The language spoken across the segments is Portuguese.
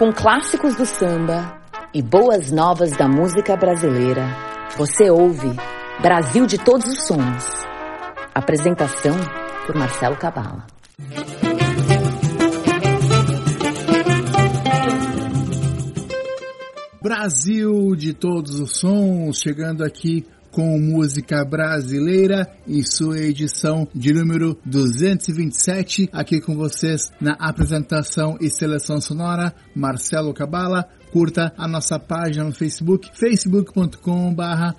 Com clássicos do samba e boas novas da música brasileira, você ouve Brasil de Todos os Sons. Apresentação por Marcelo Cabala. Brasil de todos os sons, chegando aqui com música brasileira em sua edição de número 227, aqui com vocês na apresentação e seleção sonora, Marcelo Cabala. Curta a nossa página no Facebook, facebook.com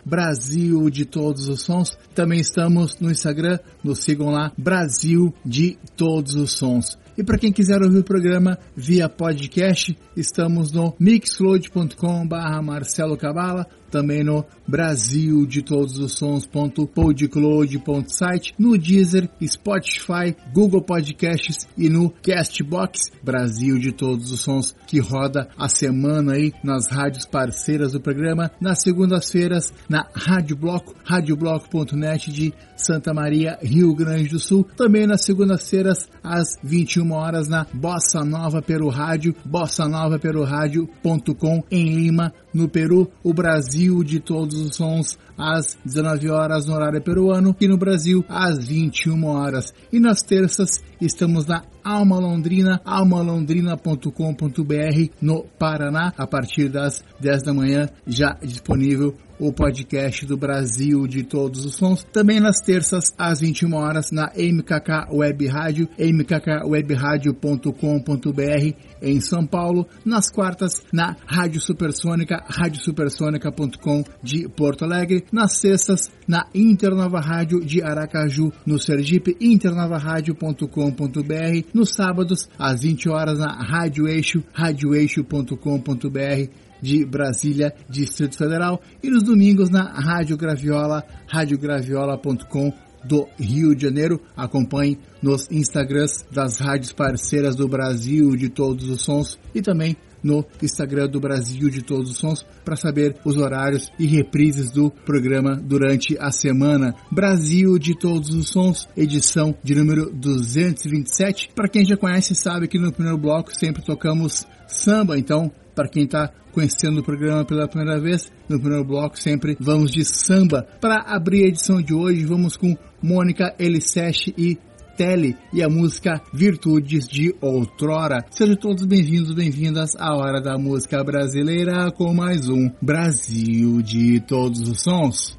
Brasil de Todos os Sons. Também estamos no Instagram, nos sigam lá, Brasil de Todos os Sons. E para quem quiser ouvir o programa via podcast, estamos no mixload.com barra Marcelo Cabala, também no Brasil de todos os sons.podcloud.site, no Deezer, Spotify, Google Podcasts e no Castbox. Brasil de todos os sons que roda a semana aí nas rádios parceiras do programa, nas segundas-feiras na Rádio Bloco, radiobloco.net de Santa Maria, Rio Grande do Sul, também nas segundas-feiras às 21 horas na Bossa Nova Peru Rádio, bossa nova peru rádio.com em Lima, no Peru, o Brasil de todos os sons às 19 horas no horário peruano e no Brasil às 21 horas. E nas terças estamos na Alma Londrina, almalondrina.com.br no Paraná, a partir das 10 da manhã, já disponível o podcast do Brasil de todos os sons. Também nas terças às 21 horas na MKK Web Rádio, mkkwebradio.com.br em São Paulo. Nas quartas na Rádio Supersônica, radiosupersônica.com de Porto Alegre. Nas sextas na Internova Rádio de Aracaju, no Sergipe, internavarádio.com.br. Nos sábados às 20 horas na Rádio Eixo, radioeixo.com.br de Brasília, Distrito Federal, e nos domingos na Rádio Graviola, radiograviola.com do Rio de Janeiro. Acompanhe nos Instagrams das rádios parceiras do Brasil de todos os sons e também no Instagram do Brasil de Todos os Sons para saber os horários e reprises do programa durante a semana. Brasil de Todos os Sons, edição de número 227. Para quem já conhece, sabe que no primeiro bloco sempre tocamos samba, então para quem está conhecendo o programa pela primeira vez, no primeiro bloco sempre vamos de samba. Para abrir a edição de hoje, vamos com Mônica Eliseste e Tele e a música Virtudes de Outrora. Sejam todos bem-vindos, bem-vindas à Hora da Música Brasileira com mais um Brasil de Todos os Sons.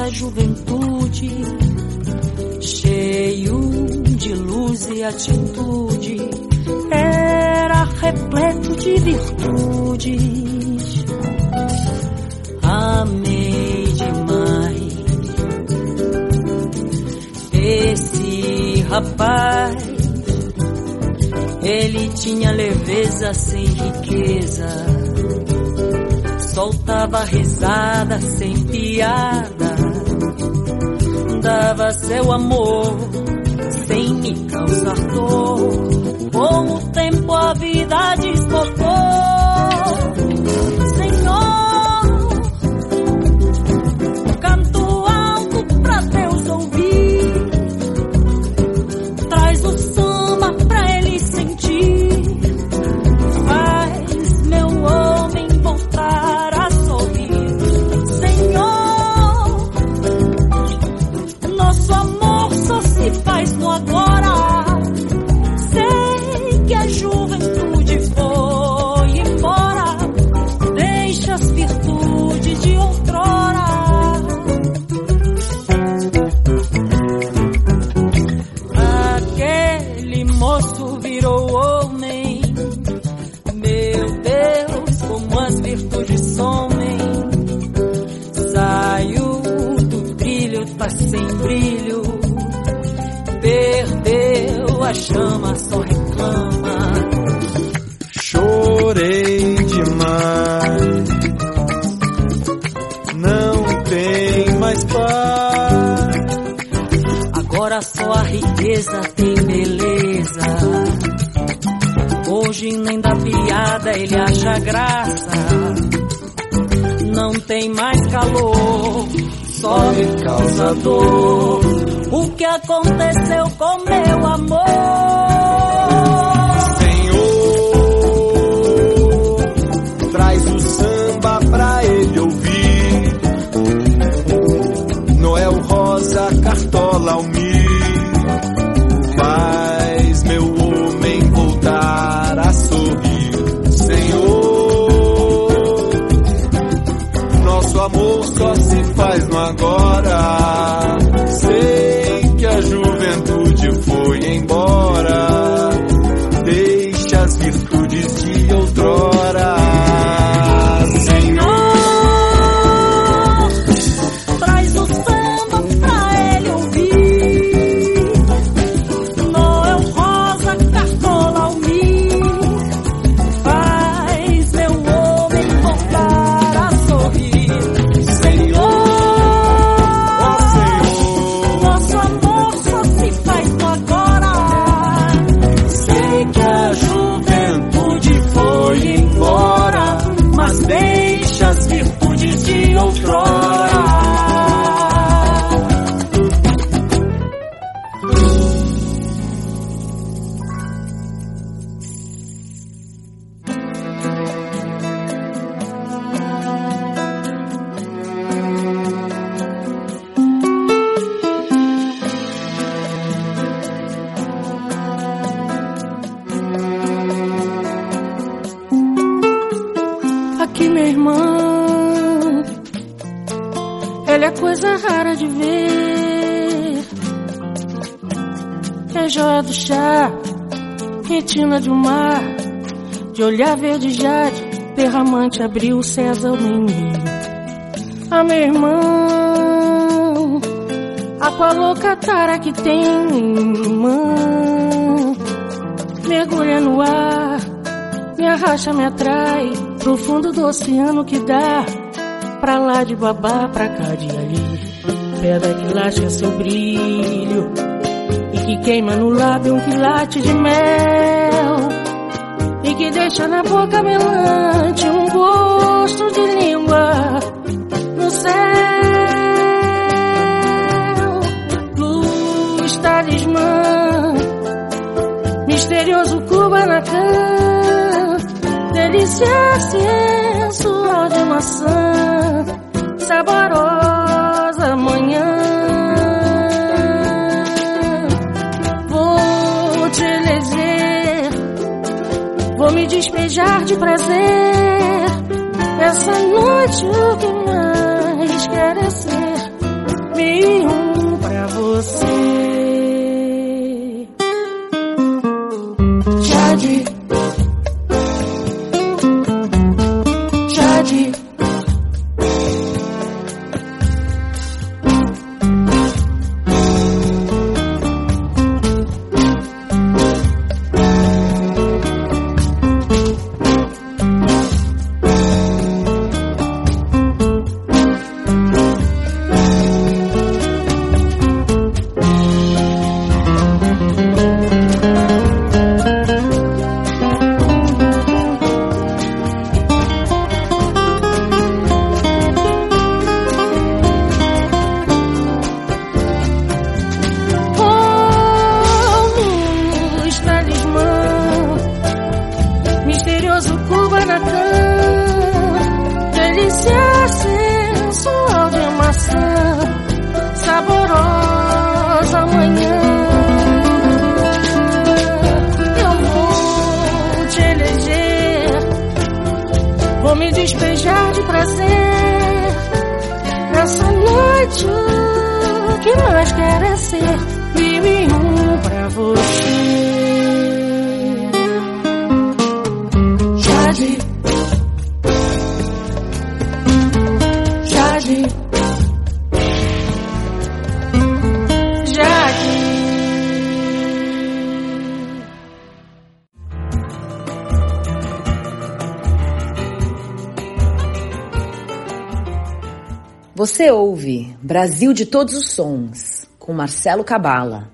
Da juventude, cheio de luz e atitude, era repleto de virtudes. Amei demais esse rapaz ele tinha leveza sem riqueza, soltava risada sem piada, dava seu amor sem me causar dor. Com o tempo a vida desbocou, graça. Não tem mais calor, só me causa dor. O que aconteceu com meu amor? Derramante abriu César menino. Ah, meu irmão, a qual louca tara que tem em mão, mergulha no ar me arracha, me atrai pro fundo do oceano que dá pra lá de babá, pra cá de ali. Pedra que lasca seu brilho e que queima no lábio um quilate de mel que deixa na boca melante um gosto de língua no céu. Luz, talismã, misterioso Kubanacan delícia sensual de maçã, saborosa despejar de prazer. Essa noite o que mais quero é ser me despejar de prazer. Nessa noite o que mais quero é ser mil Você ouve Brasil de Todos os Sons, com Marcelo Cabala.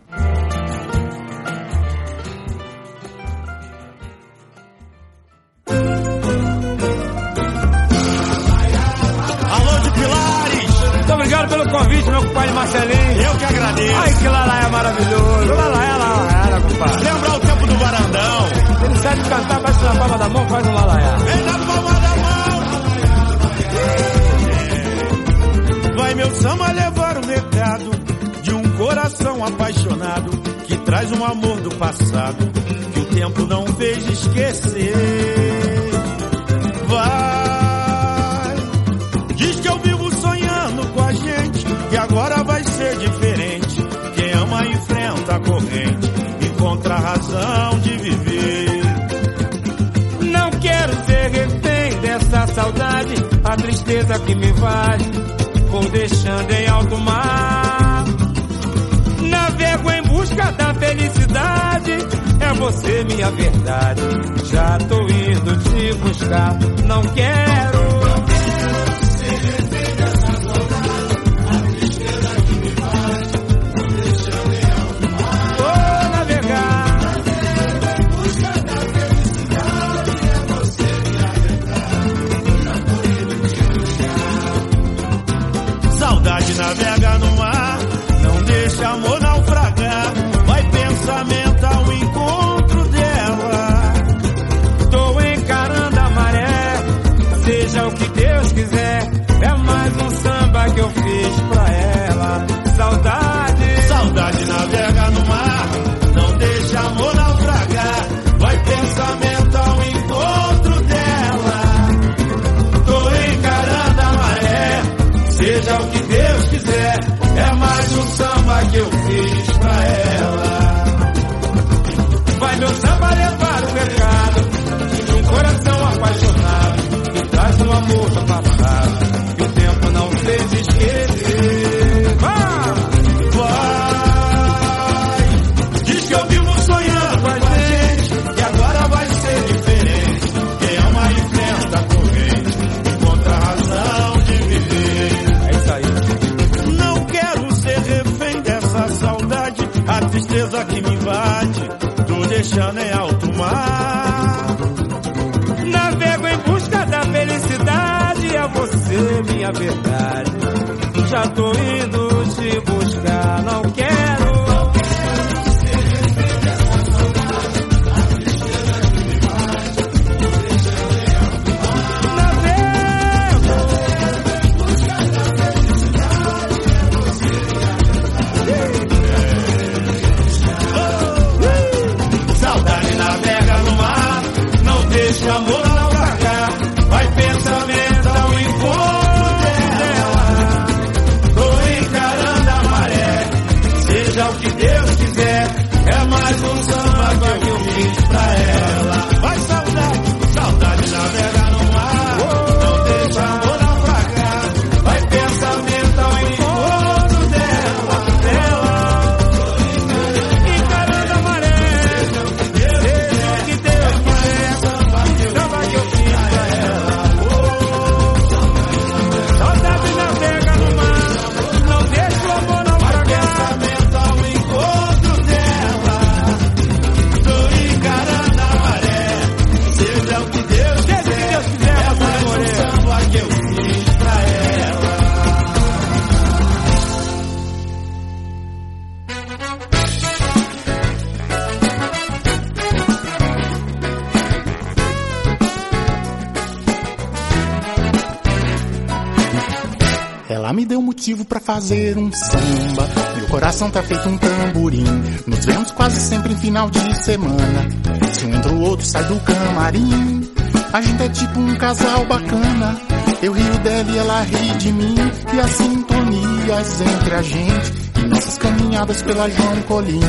motivo para fazer um samba. Meu coração tá feito um tamborim. Nos vemos quase sempre em final de semana. Se um entra o outro sai do camarim. A gente é tipo um casal bacana. Eu rio dela e ela ri de mim. E as sintonias entre a gente. E nossas caminhadas pela João Colim.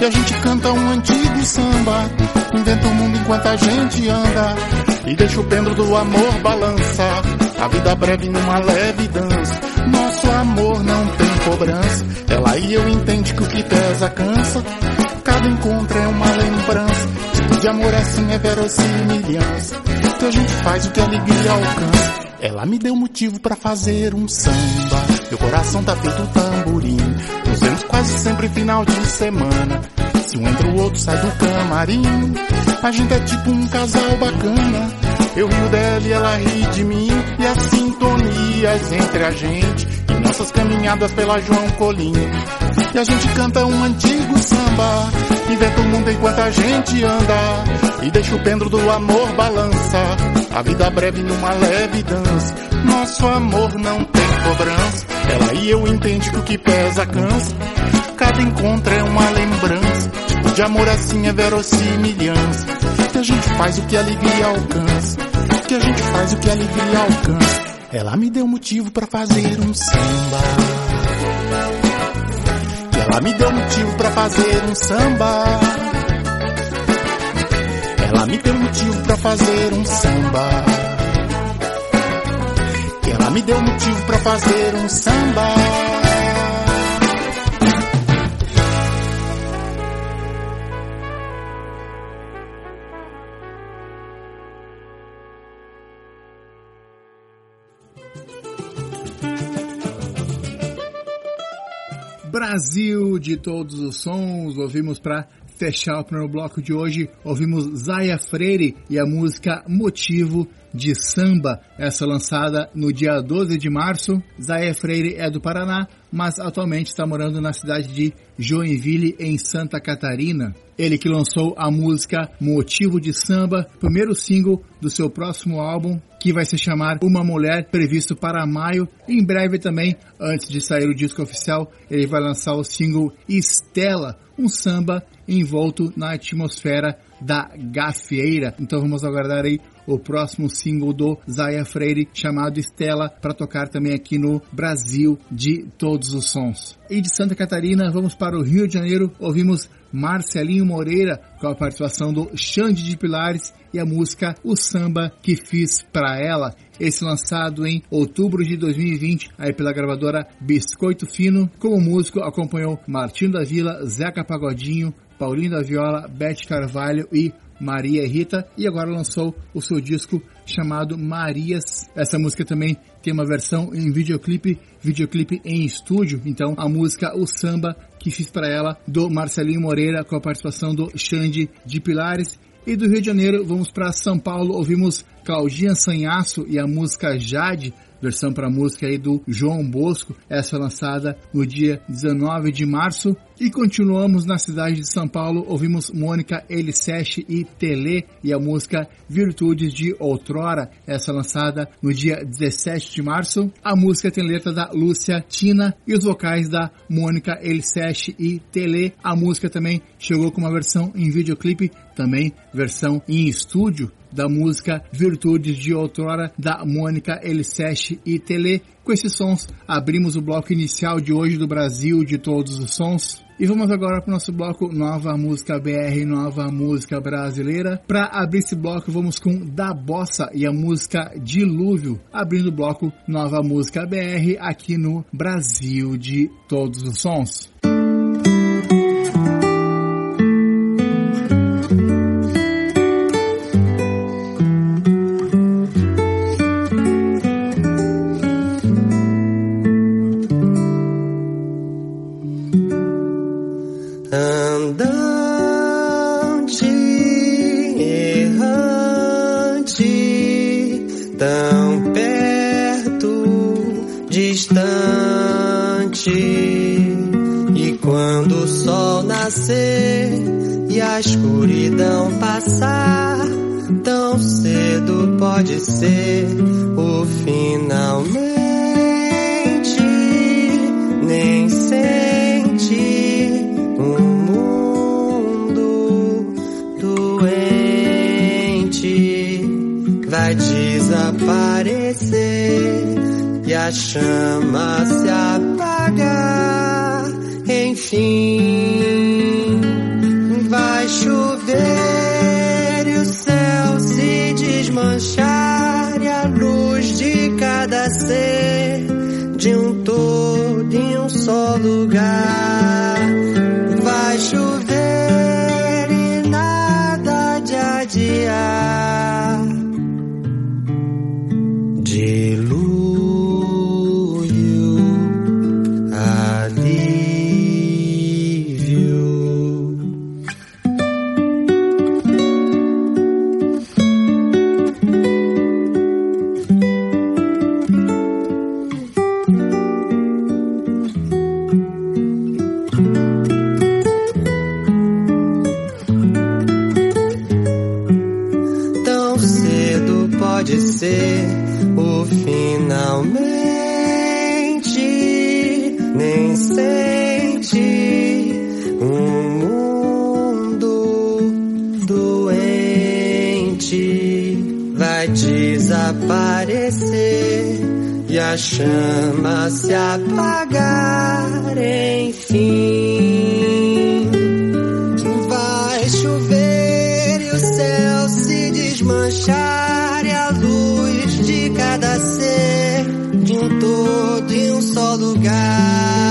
E a gente canta um antigo samba. Inventa o mundo enquanto a gente anda. E deixa o pêndulo do amor balançar. A vida breve numa leve dança nosso amor não tem cobrança. Ela e eu entende que o que pesa cansa. Cada encontro é uma lembrança. Tipo de amor assim é verossimilhança. Que a gente faz o que a alegria alcança. Ela me deu motivo para fazer um samba. Meu coração tá feito um tamborim. Nos vemos quase sempre final de semana. Se um entra o outro sai do camarim. A gente é tipo um casal bacana. Eu rio dela e ela ri de mim. E as sintonias é entre a gente nossas caminhadas pela João Colinho. E a gente canta um antigo samba. Inventa o mundo enquanto a gente anda. E deixa o pendro do amor balança. A vida breve numa leve dança. Nosso amor não tem cobrança. Ela e eu entende que o que pesa cansa. Cada encontro é uma lembrança. Tipo de amor assim é verossimilhança. Que a gente faz o que a alegria alcança. Que a gente faz o que a alegria alcança. Ela me deu motivo para fazer um samba. Ela me deu motivo para fazer um samba. Ela me deu motivo para fazer um samba. Ela me deu motivo para fazer um samba. Brasil de todos os sons, ouvimos para fechar o primeiro bloco de hoje, ouvimos Zaya Freire e a música Motivo de Samba, essa lançada no dia 12 de março. Zaya Freire é do Paraná, mas atualmente está morando na cidade de Joinville, em Santa Catarina. Ele que lançou a música Motivo de Samba, primeiro single do seu próximo álbum, que vai se chamar Uma Mulher, previsto para maio. Em breve também, antes de sair o disco oficial, ele vai lançar o single Estela, um samba envolto na atmosfera da gafieira. Então vamos aguardar aí o próximo single do Zaya Freire, chamado Estela, para tocar também aqui no Brasil de todos os sons. E de Santa Catarina, vamos para o Rio de Janeiro, ouvimos Marcelinho Moreira com a participação do Xande de Pilares e a música O Samba que Fiz Pra Ela. Esse lançado em outubro de 2020 aí pela gravadora Biscoito Fino. Como músico acompanhou Martinho da Vila, Zeca Pagodinho, Paulinho da Viola, Beth Carvalho e Maria Rita e agora lançou o seu disco chamado Marias. Essa música também tem uma versão em videoclipe, videoclipe em estúdio. Então a música O Samba que fiz para ela do Marcelinho Moreira com a participação do Xande de Pilares. E do Rio de Janeiro vamos para São Paulo, ouvimos Claudinha Sanhaço e a música Jade, versão para música aí do João Bosco, essa lançada no dia 19 de março. E continuamos na cidade de São Paulo, ouvimos Mônica Eliseste e Tele e a música Virtudes de Outrora, essa lançada no dia 17 de março. A música tem letra da Lúcia Tina e os vocais da Mônica Eliseste e Tele. A música também chegou com uma versão em videoclipe, também versão em estúdio da música Virtudes de Outrora da Mônica Eliseste e Tele. Com esses sons, abrimos o bloco inicial de hoje do Brasil de todos os sons. E vamos agora para o nosso bloco Nova Música BR, Nova Música Brasileira. Para abrir esse bloco, vamos com Da Bossa e a música Dilúvio, abrindo o bloco Nova Música BR aqui no Brasil de todos os sons. Pode ser o finalmente. Nem sente um mundo doente vai desaparecer e a chama se apagar. Enfim, chover. desmanchar e a luz de cada ser de um todo em um só lugar vai desaparecer e a chama se apagar, enfim. Vai chover e o céu se desmanchar e a luz de cada ser, de um todo em um só lugar.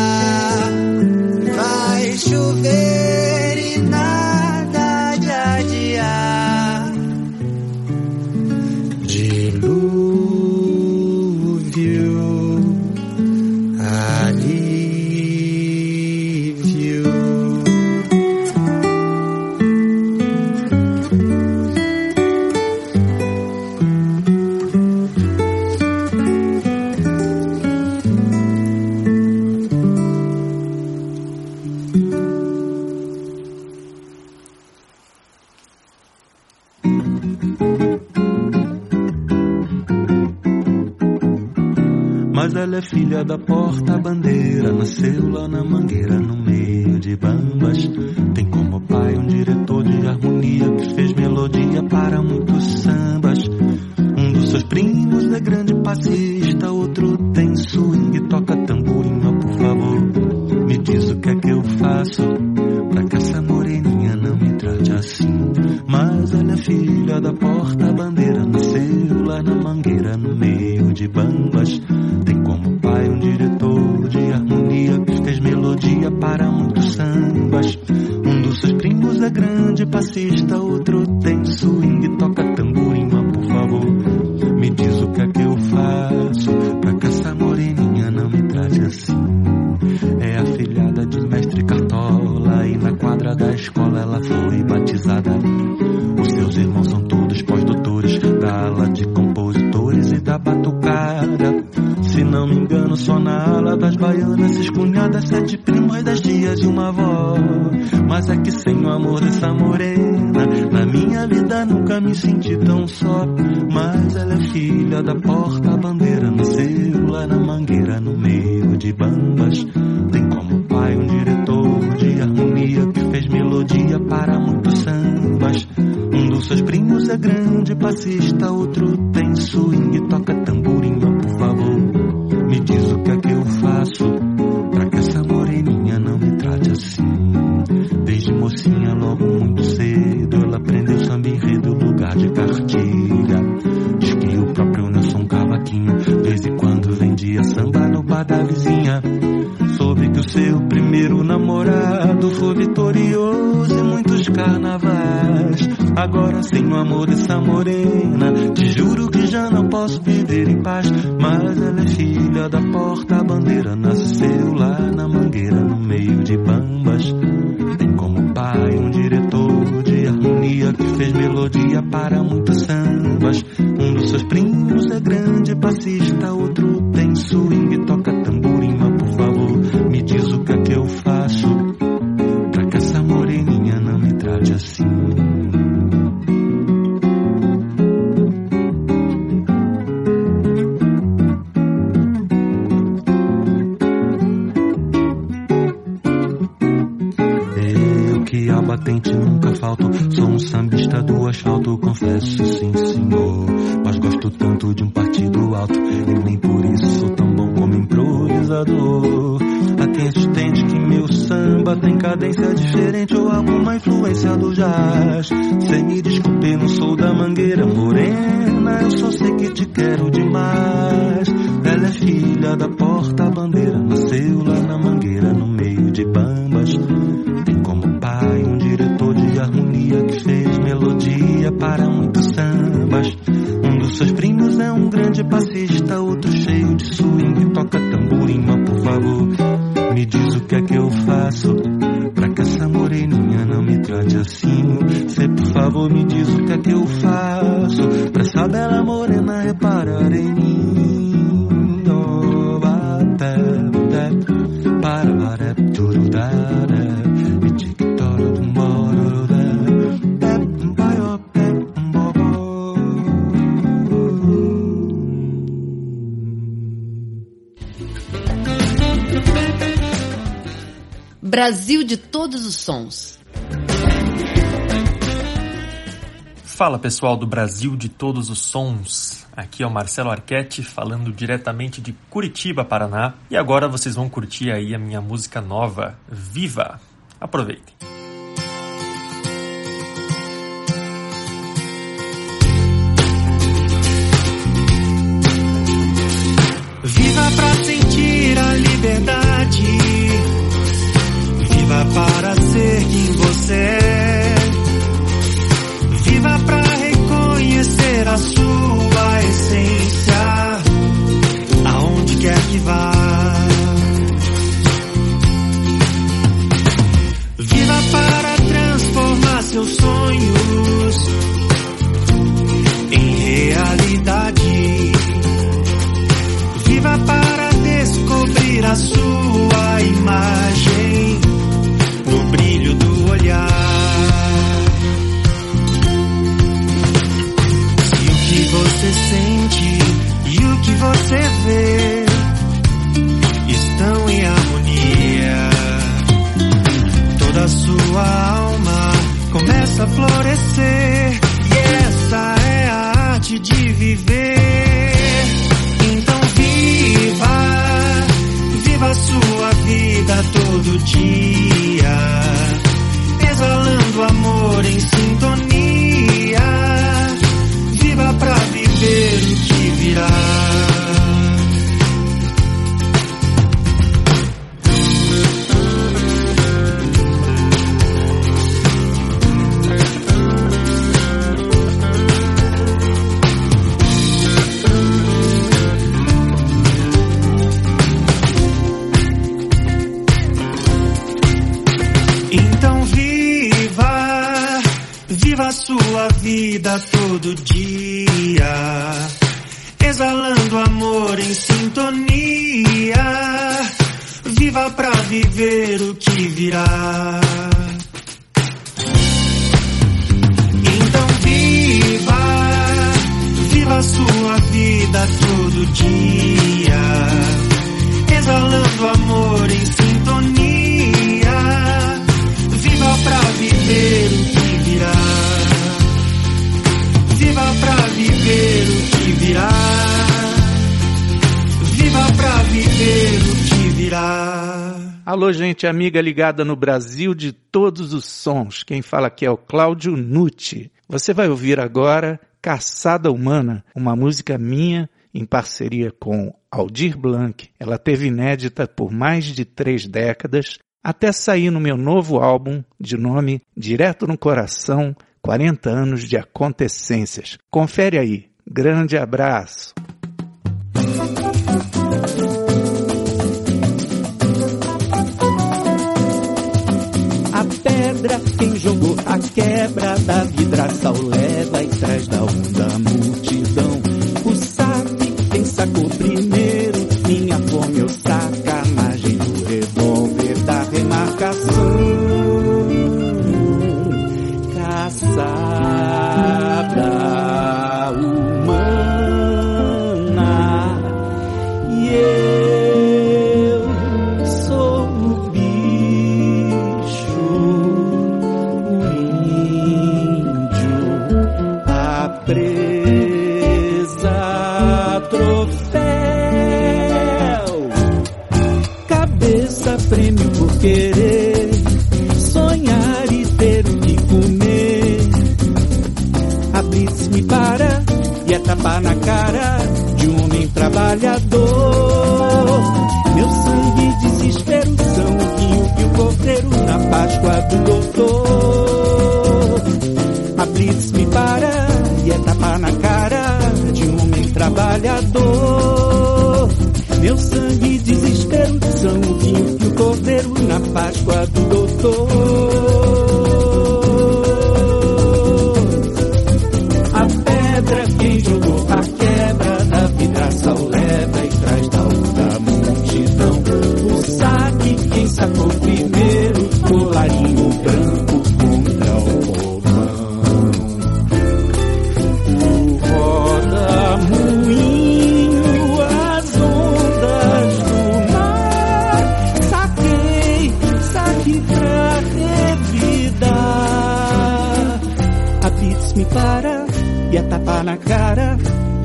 filha da porta-bandeira nasceu lá na mangueira, no meio de bambas. isso, sim, senhor. Mas gosto tanto de um partido alto. E nem por isso sou tão bom como improvisador. Há quem entende que meu samba tem cadência diferente ou alguma influência do jazz. Sem me desculpe, não sou da mangueira morena. Eu só sei que te quero demais. Ela é filha da porta-bandeira. Nasceu lá na mangueira, no meio de bambas. Tem como pai um diretor de harmonia que fez melodia para um um dos seus primos é um grande passista, outro cheio de swing, toca tamborim, mas por favor. Me diz o que é que eu faço pra que essa moreninha não me trate assim. Cê, por favor, me diz o que é que eu faço pra essa bela morena reparar em mim. Brasil de todos os sons. Fala pessoal do Brasil de todos os sons. Aqui é o Marcelo Arquette falando diretamente de Curitiba, Paraná. E agora vocês vão curtir aí a minha música nova, Viva. Aproveitem. Viva pra sentir a liberdade. Viva para ser quem você é. Viva pra reconhecer a sua essência. Aonde quer que vá. Viver o que virá. Viva pra viver o que virá. Alô, gente amiga ligada no Brasil de todos os sons. Quem fala aqui é o Cláudio Nucci. Você vai ouvir agora Caçada Humana, uma música minha em parceria com Aldir Blanc. Ela teve inédita por mais de três décadas, até sair no meu novo álbum de nome Direto no Coração, 40 anos de acontecências. Confere aí. Grande abraço. A pedra quem jogou a quebra da vidraça o leva e traz da cara de um homem trabalhador. Meu sangue, desespero são o vinho e o cordeiro na Páscoa do doutor. A blitz me para e é tapa na cara de um homem trabalhador. Meu sangue, desespero são o vinho e o cordeiro na Páscoa do doutor.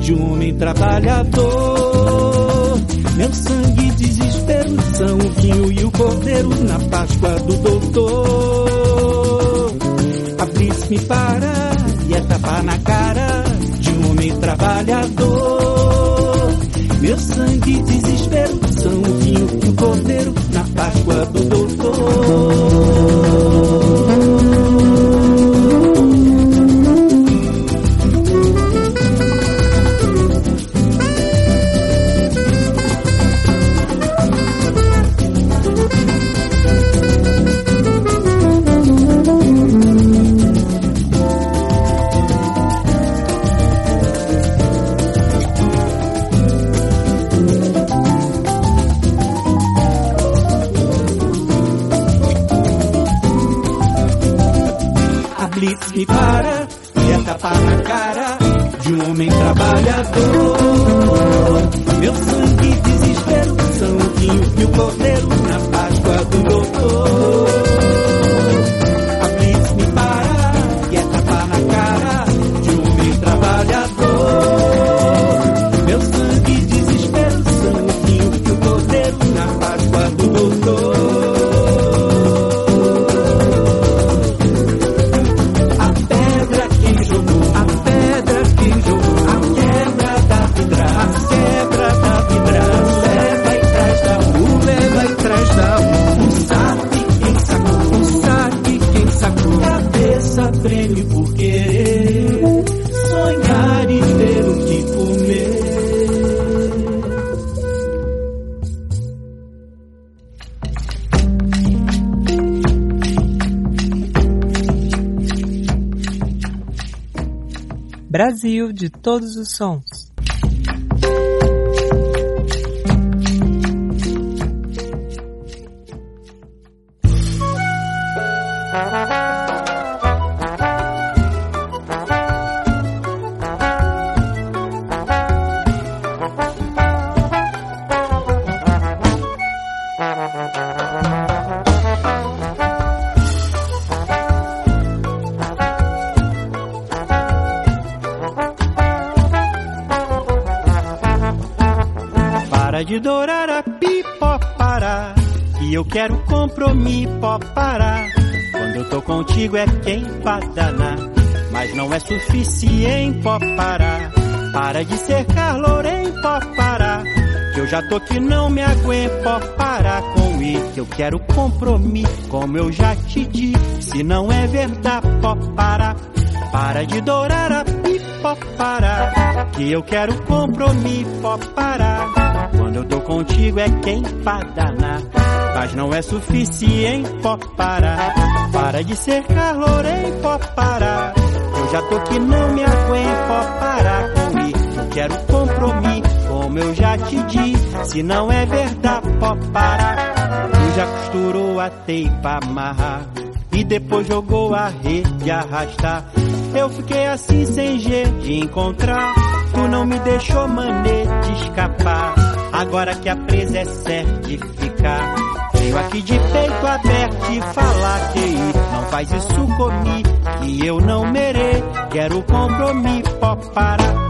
De um homem trabalhador. Meu sangue, desespero são o vinho e o cordeiro na Páscoa do doutor. A blitz me para e é tapa na cara de um homem trabalhador. Meu sangue, desespero são o vinho e o cordeiro na Páscoa do doutor. Brasil de todos os sons. Contigo é quem padanar Mas não é suficiente pó parar Para de cercar Lorém pó parar Que eu já tô que não me aguento pó parar com isso Eu quero compromisso como eu já te disse Se não é verdade pó parar para de dourar a pipa parar Que eu quero compromisso pó parar Quando eu tô contigo é quem padanar Mas não é suficiente pó parar Para de cercar Lorém pó parar Eu já tô que não me aguento pó parar com isso quero compromisso como eu já te disse Se não é verdade pó parar Tu já costurou a teipa amarrar e depois jogou a rede arrastar. Eu fiquei assim sem jeito de encontrar. Tu não me deixou maneira de escapar. Agora que a presa é certa de ficar. Venho aqui de peito aberto e falar que não faz isso comigo. Que eu não mereço. Quero compromisso. Para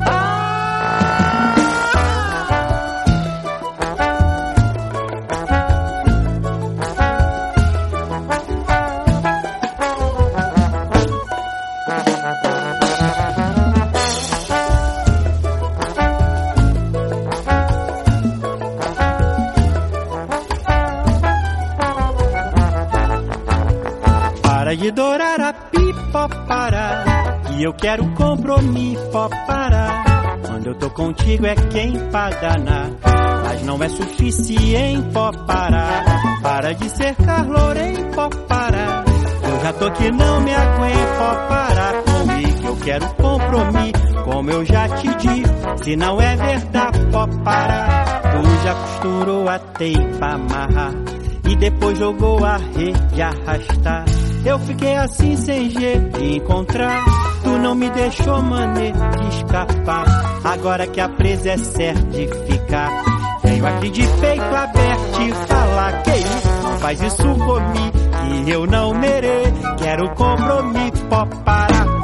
E eu quero compromisso parar Quando eu tô contigo é quem padanar Mas não é suficiente pó parar Para de cercar Lorém pó parar Eu já tô que não me aguento pó parar comigo Eu quero compromisso como eu já te disse Se não é verdade pó parar Tu já costurou a teipa amarrar e depois jogou a rede arrastar. Eu fiquei assim sem jeito de encontrar. Tu não me deixou maneira de escapar. Agora que a presa é certa de ficar. Venho aqui de peito aberto e falar que isso faz isso comigo. Que eu não mereço. Quero compromisso, pó parar.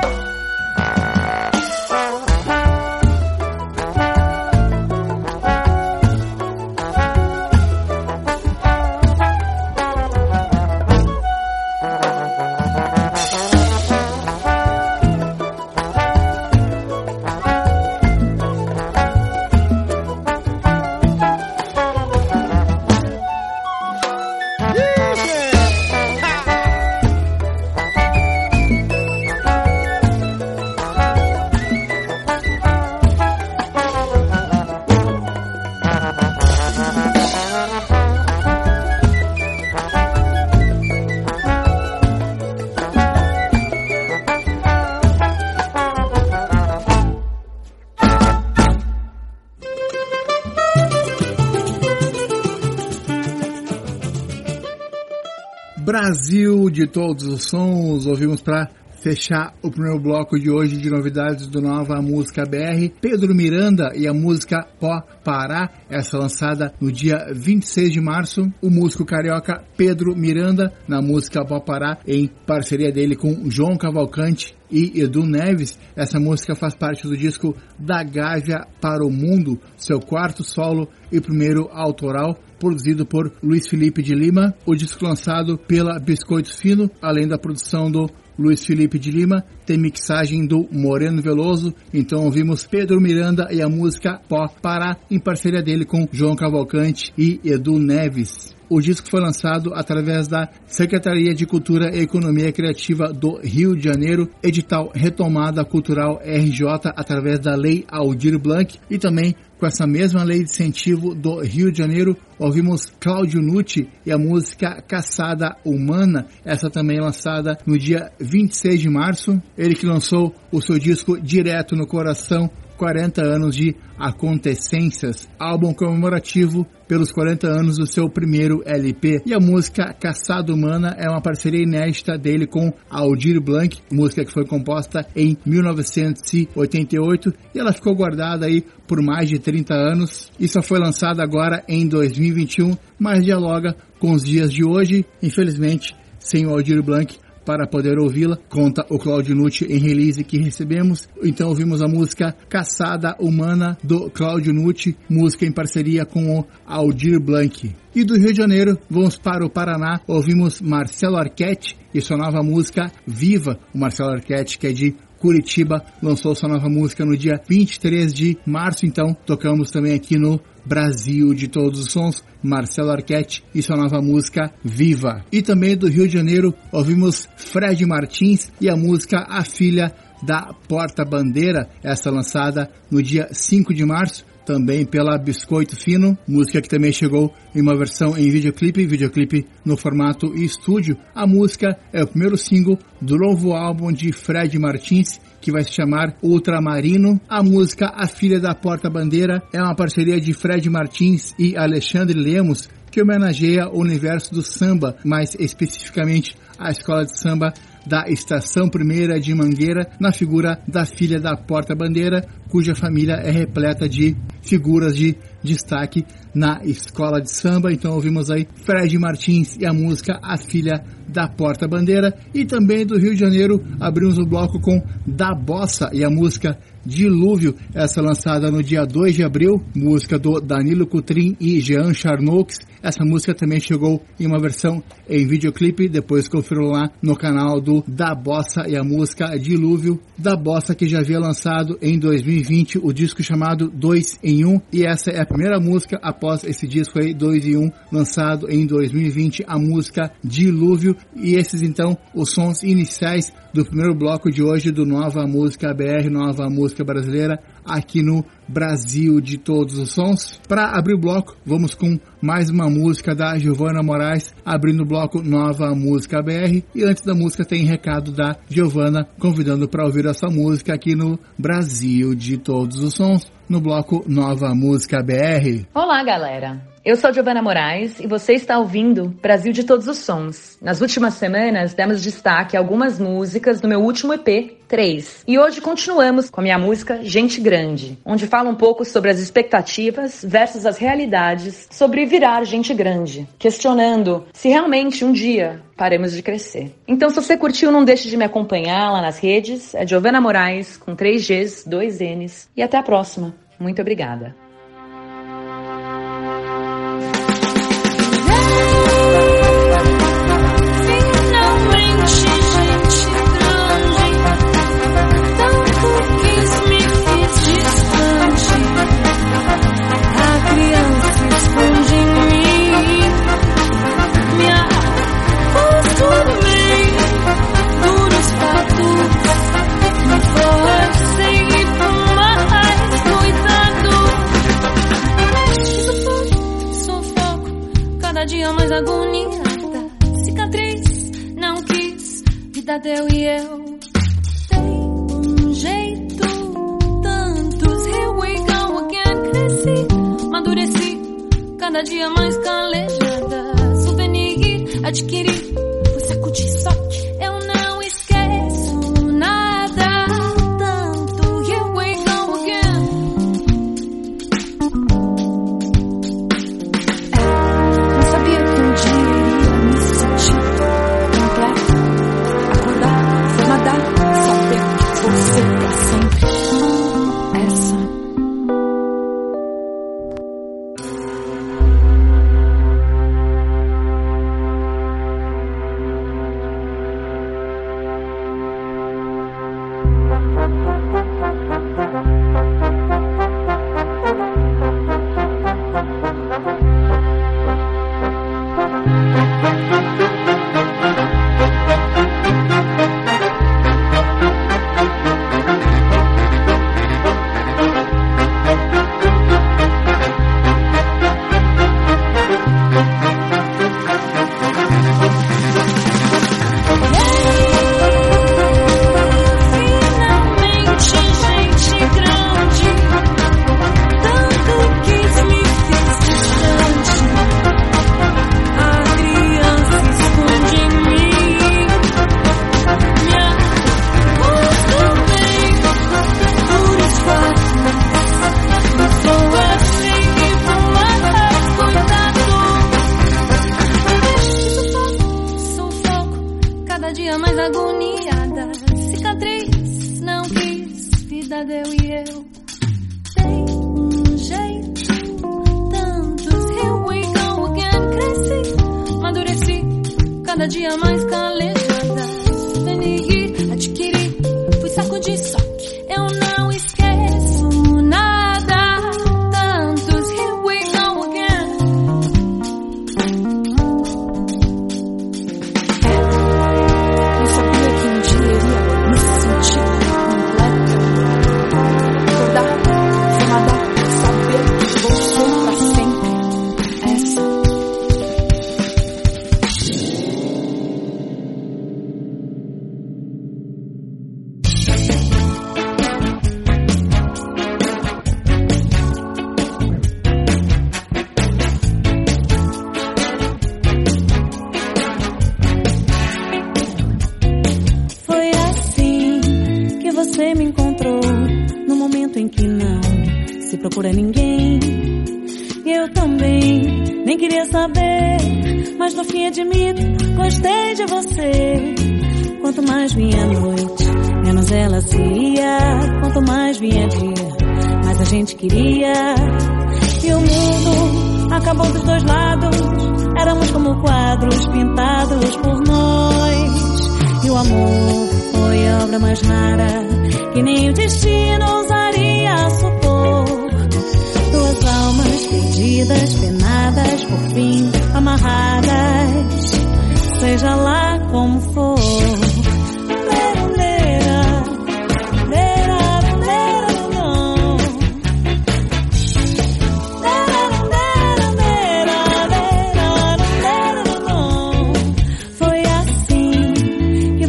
Brasil de todos os sons, ouvimos para fechar o primeiro bloco de hoje de novidades do Nova Música BR, Pedro Miranda e a música Pó Pará, essa lançada no dia 26 de março. O músico carioca Pedro Miranda, na música Pó Pará, em parceria dele com João Cavalcante e Edu Neves. Essa música faz parte do disco Da Gávea para o Mundo, seu quarto solo e primeiro autoral, produzido por Luiz Felipe de Lima. O disco lançado pela Biscoitos Fino, além da produção do Luiz Felipe de Lima, tem mixagem do Moreno Veloso, então ouvimos Pedro Miranda e a música Pó Pará, em parceria dele com João Cavalcante e Edu Neves. O disco foi lançado através da Secretaria de Cultura e Economia Criativa do Rio de Janeiro, edital Retomada Cultural RJ através da Lei Aldir Blanc e também com essa mesma lei de incentivo do Rio de Janeiro, ouvimos Cláudio Nucci e a música Caçada Humana, essa também lançada no dia 26 de março. Ele que lançou o seu disco Direto no Coração 40 anos de Acontecências, álbum comemorativo pelos 40 anos do seu primeiro LP. E a música Caçada Humana é uma parceria inédita dele com Aldir Blanc, música que foi composta em 1988 e ela ficou guardada aí por mais de 30 anos e só foi lançada agora em 2021, mas dialoga com os dias de hoje. Infelizmente, sem o Aldir Blanc, para poder ouvi-la, conta o Claudio Nucci em release que recebemos. Então ouvimos a música Caçada Humana do Claudio Nucci, música em parceria com o Aldir Blanc. E do Rio de Janeiro, vamos para o Paraná, ouvimos Marcelo Arquette e sua nova música Viva. O Marcelo Arquette, que é de Curitiba, lançou sua nova música no dia 23 de março, então tocamos também aqui no Brasil de todos os sons, Marcelo Arquette e sua nova música Viva. E também do Rio de Janeiro ouvimos Fred Martins e a música A Filha da Porta Bandeira, essa lançada no dia 5 de março também pela Biscoito Fino, música que também chegou em uma versão em videoclipe, videoclipe no formato estúdio. A música é o primeiro single do novo álbum de Fred Martins, que vai se chamar Ultramarino. A música A Filha da Porta Bandeira é uma parceria de Fred Martins e Alexandre Lemos, que homenageia o universo do samba, mais especificamente a escola de samba da Estação Primeira de Mangueira, na figura da filha da Porta-Bandeira, cuja família é repleta de figuras de destaque na escola de samba. Então ouvimos aí Fred Martins e a música A Filha da Porta-Bandeira. E também do Rio de Janeiro abrimos o bloco com Da Bossa e a música Dilúvio, essa lançada no dia 2 de abril, música do Danilo Cutrim e Jean Charnoux. Essa música também chegou em uma versão em videoclipe, depois confiram lá no canal do Da Bossa. E a música Dilúvio, da Bossa que já havia lançado em 2020 o disco chamado 2 em 1 e essa é a primeira música após esse disco aí 2 em 1 lançado em 2020, a música Dilúvio. E esses então os sons iniciais do primeiro bloco de hoje do Nova Música BR, Nova Música Brasileira, aqui no Brasil de todos os sons. Para abrir o bloco, vamos com mais uma música da Giovana Moraes, abrindo o bloco Nova Música BR. E antes da música tem recado da Giovana, convidando para ouvir essa música aqui no Brasil de todos os sons, no bloco Nova Música BR. Olá, galera! Eu sou Giovana Moraes e você está ouvindo Brasil de Todos os Sons. Nas últimas semanas demos destaque a algumas músicas do meu último EP, 3. E hoje continuamos com a minha música Gente Grande, onde fala um pouco sobre as expectativas versus as realidades sobre virar gente grande, questionando se realmente um dia paremos de crescer. Então, se você curtiu, não deixe de me acompanhar lá nas redes. É Giovana Moraes, com 3 Gs, 2 Ns. E até a próxima. Muito obrigada. mais agoniada. Cicatriz, não quis, vida deu e eu. Tem um jeito, tantos. Here we go again. Cresci, madureci, cada dia mais calejada. Souvenir, adquiri, vou sacudir só dia mais calor.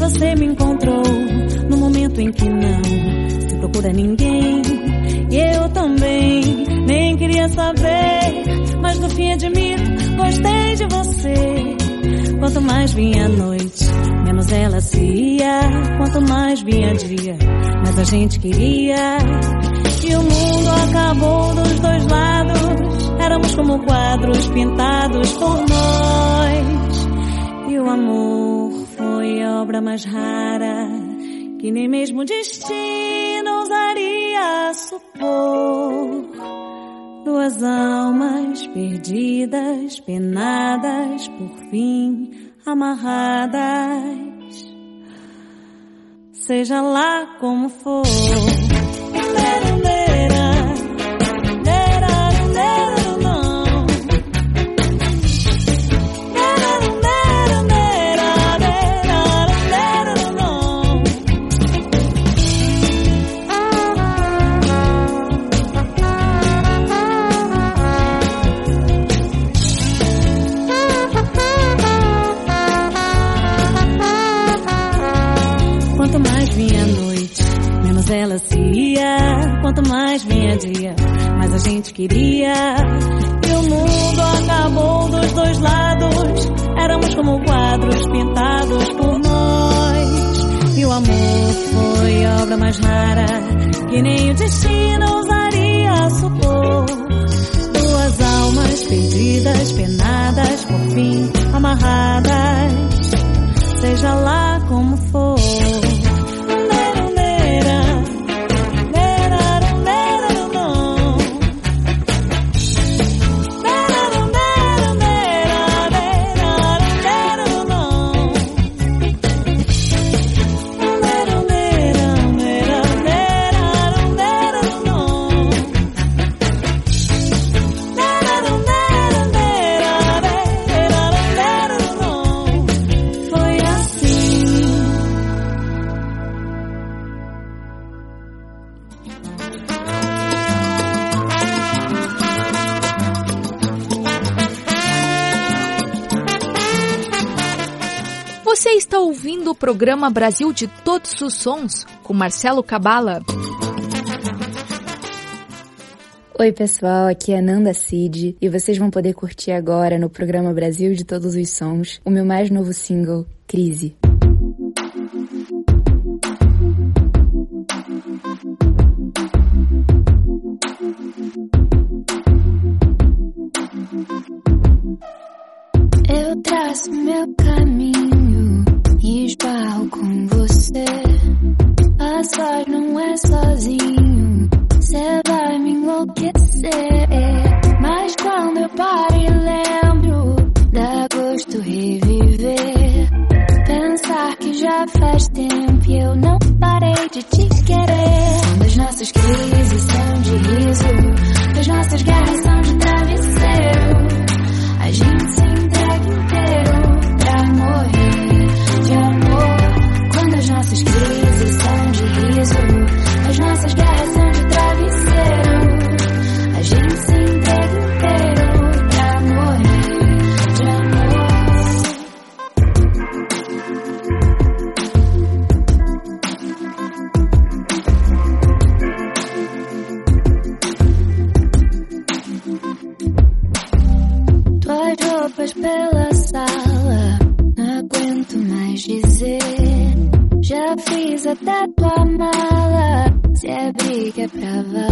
você me encontrou no momento em que não se procura ninguém. E eu também nem queria saber, mas no fim admito gostei de você. Quanto mais vinha a noite, menos ela se ia. Quanto mais vinha dia, mais a gente queria. E o mundo acabou dos dois lados. Éramos como quadros pintados por nós e o amor foi obra mais rara que nem mesmo o destino ousaria supor. Duas almas perdidas, penadas, por fim amarradas. Seja lá como for. mais vinha dia, mas a gente queria. E o mundo acabou dos dois lados, éramos como quadros pintados por nós. E o amor foi obra mais rara, que nem o destino ousaria supor. Duas almas perdidas, penadas, por fim amarradas, seja lá como for. Programa Brasil de Todos os Sons com Marcelo Cabala. Oi, pessoal, aqui é Nanda Cid e vocês vão poder curtir agora no programa Brasil de Todos os Sons o meu mais novo single, Crise. Eu traço meu caminho com você. A sós não é sozinho, cê vai me enlouquecer. Mas quando eu paro e lembro, dá gosto reviver. Pensar que já faz tempo e eu não parei de te querer. As nossas crises são de riso, as nossas guerras são de travesseiro. pravá.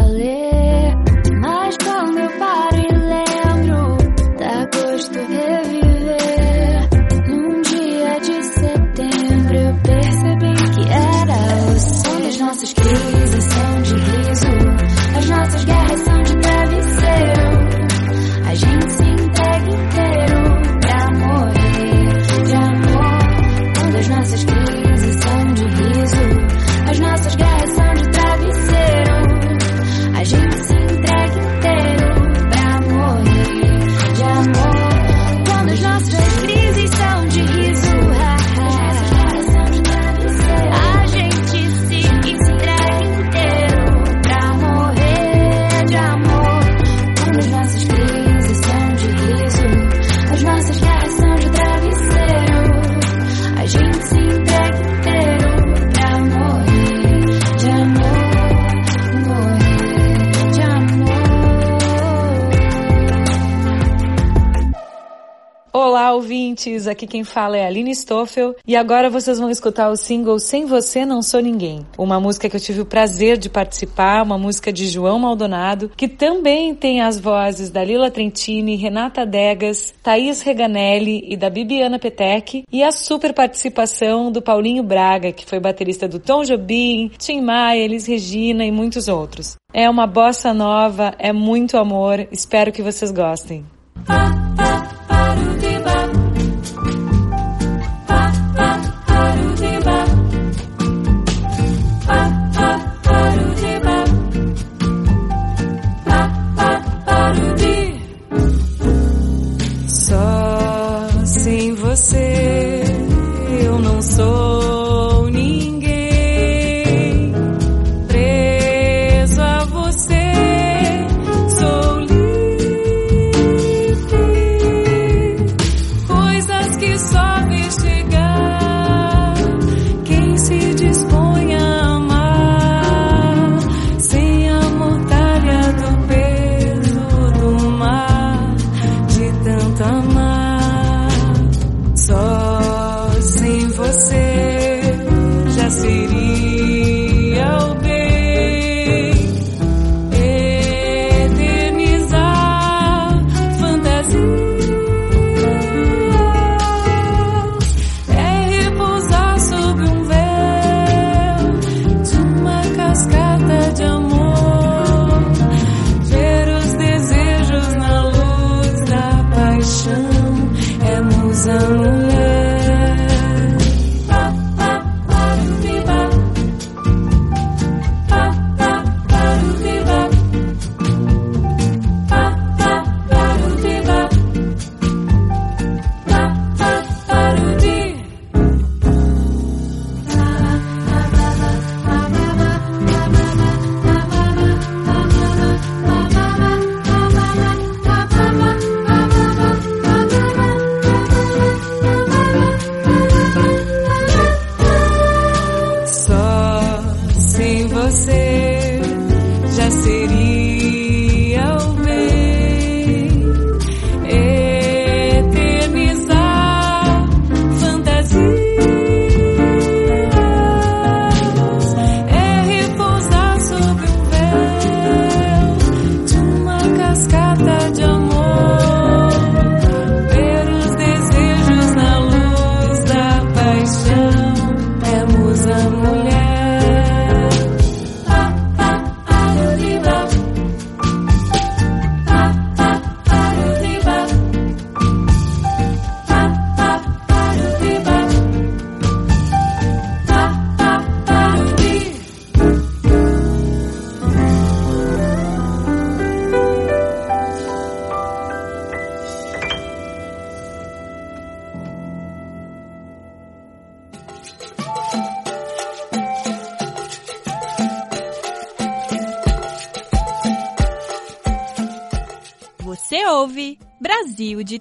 Aqui quem fala é Aline Stoffel e agora vocês vão escutar o single Sem Você Não Sou Ninguém. Uma música que eu tive o prazer de participar, uma música de João Maldonado, que também tem as vozes da Lila Trentini, Renata Degas, Thaís Reganelli e da Bibiana Petec e a super participação do Paulinho Braga, que foi baterista do Tom Jobim, Tim Maia, Elis Regina e muitos outros. É uma bossa nova, é muito amor, espero que vocês gostem. Só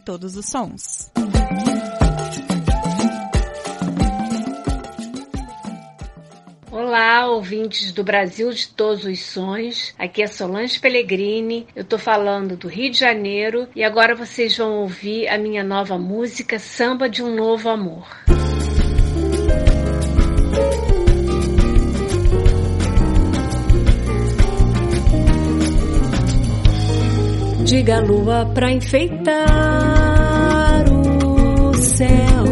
Todos os Sons. Olá, ouvintes do Brasil de Todos os Sons. Aqui é Solange Pellegrini. Eu tô falando do Rio de Janeiro e agora vocês vão ouvir a minha nova música Samba de um Novo Amor. Diga a lua pra enfeitar o céu.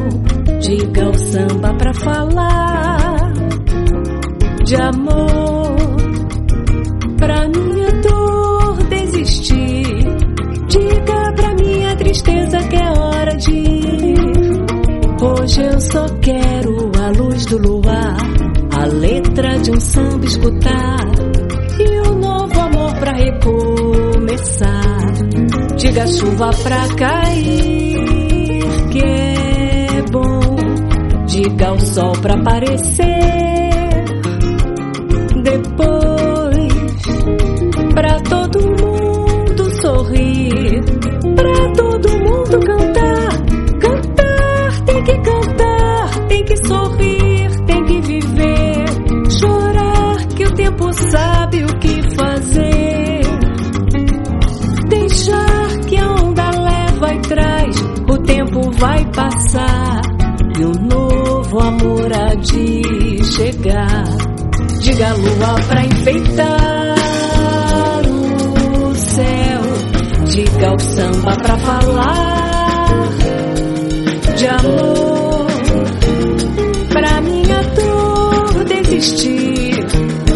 Diga o samba pra falar de amor. Pra minha dor desistir. Diga pra minha tristeza que é hora de ir. Hoje eu só quero a luz do luar, a letra de um samba escutar e um novo amor pra recomeçar. Diga chuva pra cair, que é bom. Diga o sol pra aparecer. Depois, pra todo mundo sorrir, pra todo mundo. Cantar, de chegar. Diga a lua pra enfeitar o céu, diga o samba pra falar de amor. Pra minha dor desistir,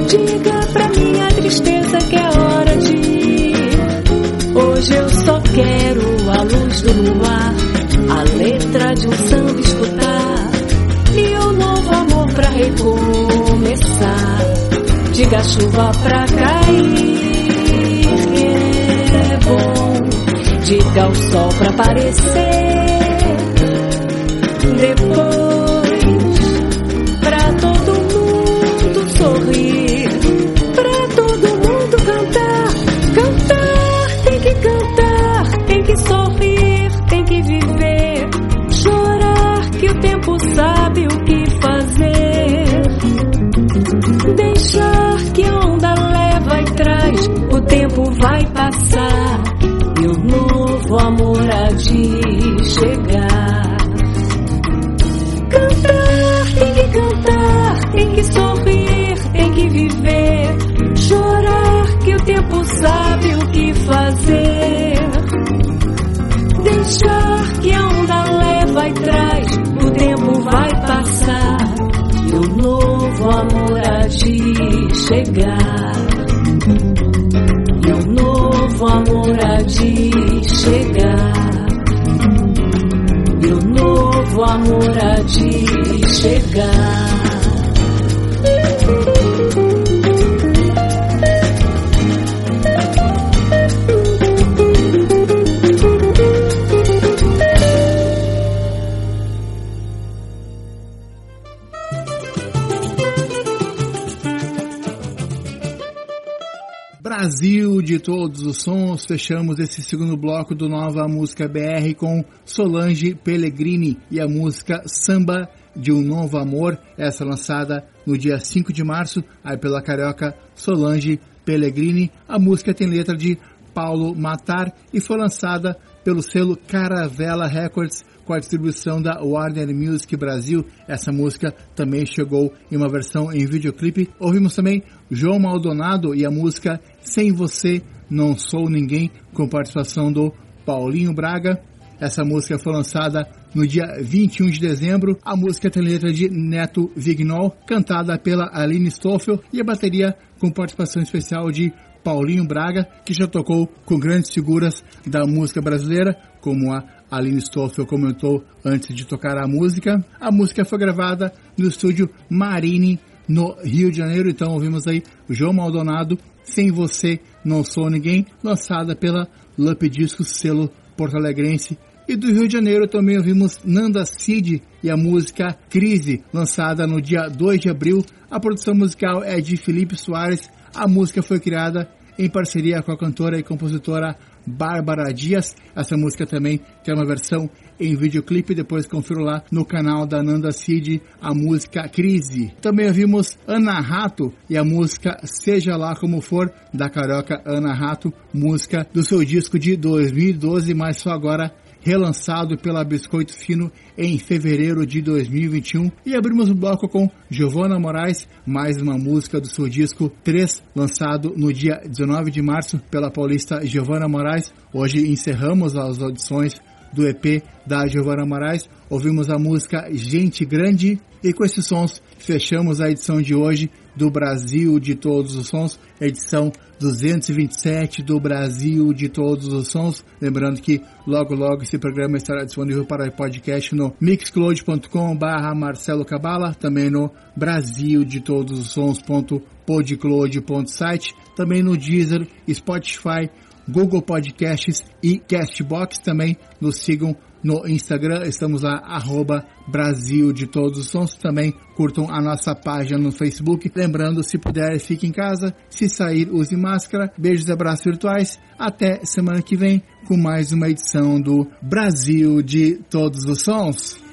diga pra minha tristeza que é hora de ir. Hoje eu pra recomeçar. Diga a chuva pra cair, é bom. Diga o sol pra aparecer. Depois, tempo vai passar e o novo amor há de chegar. Cantar, tem que cantar, tem que sorrir, tem que viver, chorar que o tempo sabe o que fazer. Deixar que a onda leva e traz, o tempo vai passar e o novo amor há de chegar. Amor há de chegar. De todos os sons, fechamos esse segundo bloco do Nova Música BR com Solange Pellegrini e a música Samba de um Novo Amor, essa lançada no dia 5 de março, aí pela carioca Solange Pellegrini. A música tem letra de Paulo Matar e foi lançada pelo selo Caravela Records com a distribuição da Warner Music Brasil. Essa música também chegou em uma versão em videoclipe. Ouvimos também João Maldonado e a música Sem Você Não Sou Ninguém, com participação do Paulinho Braga. Essa música foi lançada no dia 21 de dezembro. A música tem letra de Neto Vignol, cantada pela Aline Stoffel e a bateria com participação especial de Paulinho Braga, que já tocou com grandes figuras da música brasileira, como a Aline Stoffel comentou antes de tocar a música. A música foi gravada no estúdio Marine, no Rio de Janeiro. Então ouvimos aí João Maldonado, Sem Você Não Sou Ninguém, lançada pela Lump Discos, selo porto-alegrense. E do Rio de Janeiro também ouvimos Nanda Cid e a música Crise, lançada no dia 2 de abril. A produção musical é de Felipe Soares. A música foi criada em parceria com a cantora e compositora Bárbara Dias. Essa música também tem uma versão em videoclipe, depois confiro lá no canal da Nanda Cid a música Crise. Também ouvimos Ana Rato e a música Seja Lá Como For, da carioca Ana Rato, música do seu disco de 2012, mas só agora relançado pela Biscoito Fino em fevereiro de 2021. E abrimos o bloco com Giovanna Moraes, mais uma música do seu disco 3, lançado no dia 19 de março pela paulista Giovanna Moraes. Hoje encerramos as audições do EP da Giovanna Moraes. Ouvimos a música Gente Grande e com esses sons fechamos a edição de hoje do Brasil de Todos os Sons, edição 227 do Brasil de Todos os Sons. Lembrando que logo logo esse programa estará disponível para podcast no mixcloud.com barra Marcelo Cabala, também no Brasil de Todos os Sons.podcloud.site, também no Deezer, Spotify, Google Podcasts e Castbox. Também nos sigam no Instagram, estamos lá, arroba Brasil de Todos os Sons. Também curtam a nossa página no Facebook. Lembrando, se puder, fique em casa. Se sair, use máscara. Beijos e abraços virtuais. Até semana que vem com mais uma edição do Brasil de Todos os Sons.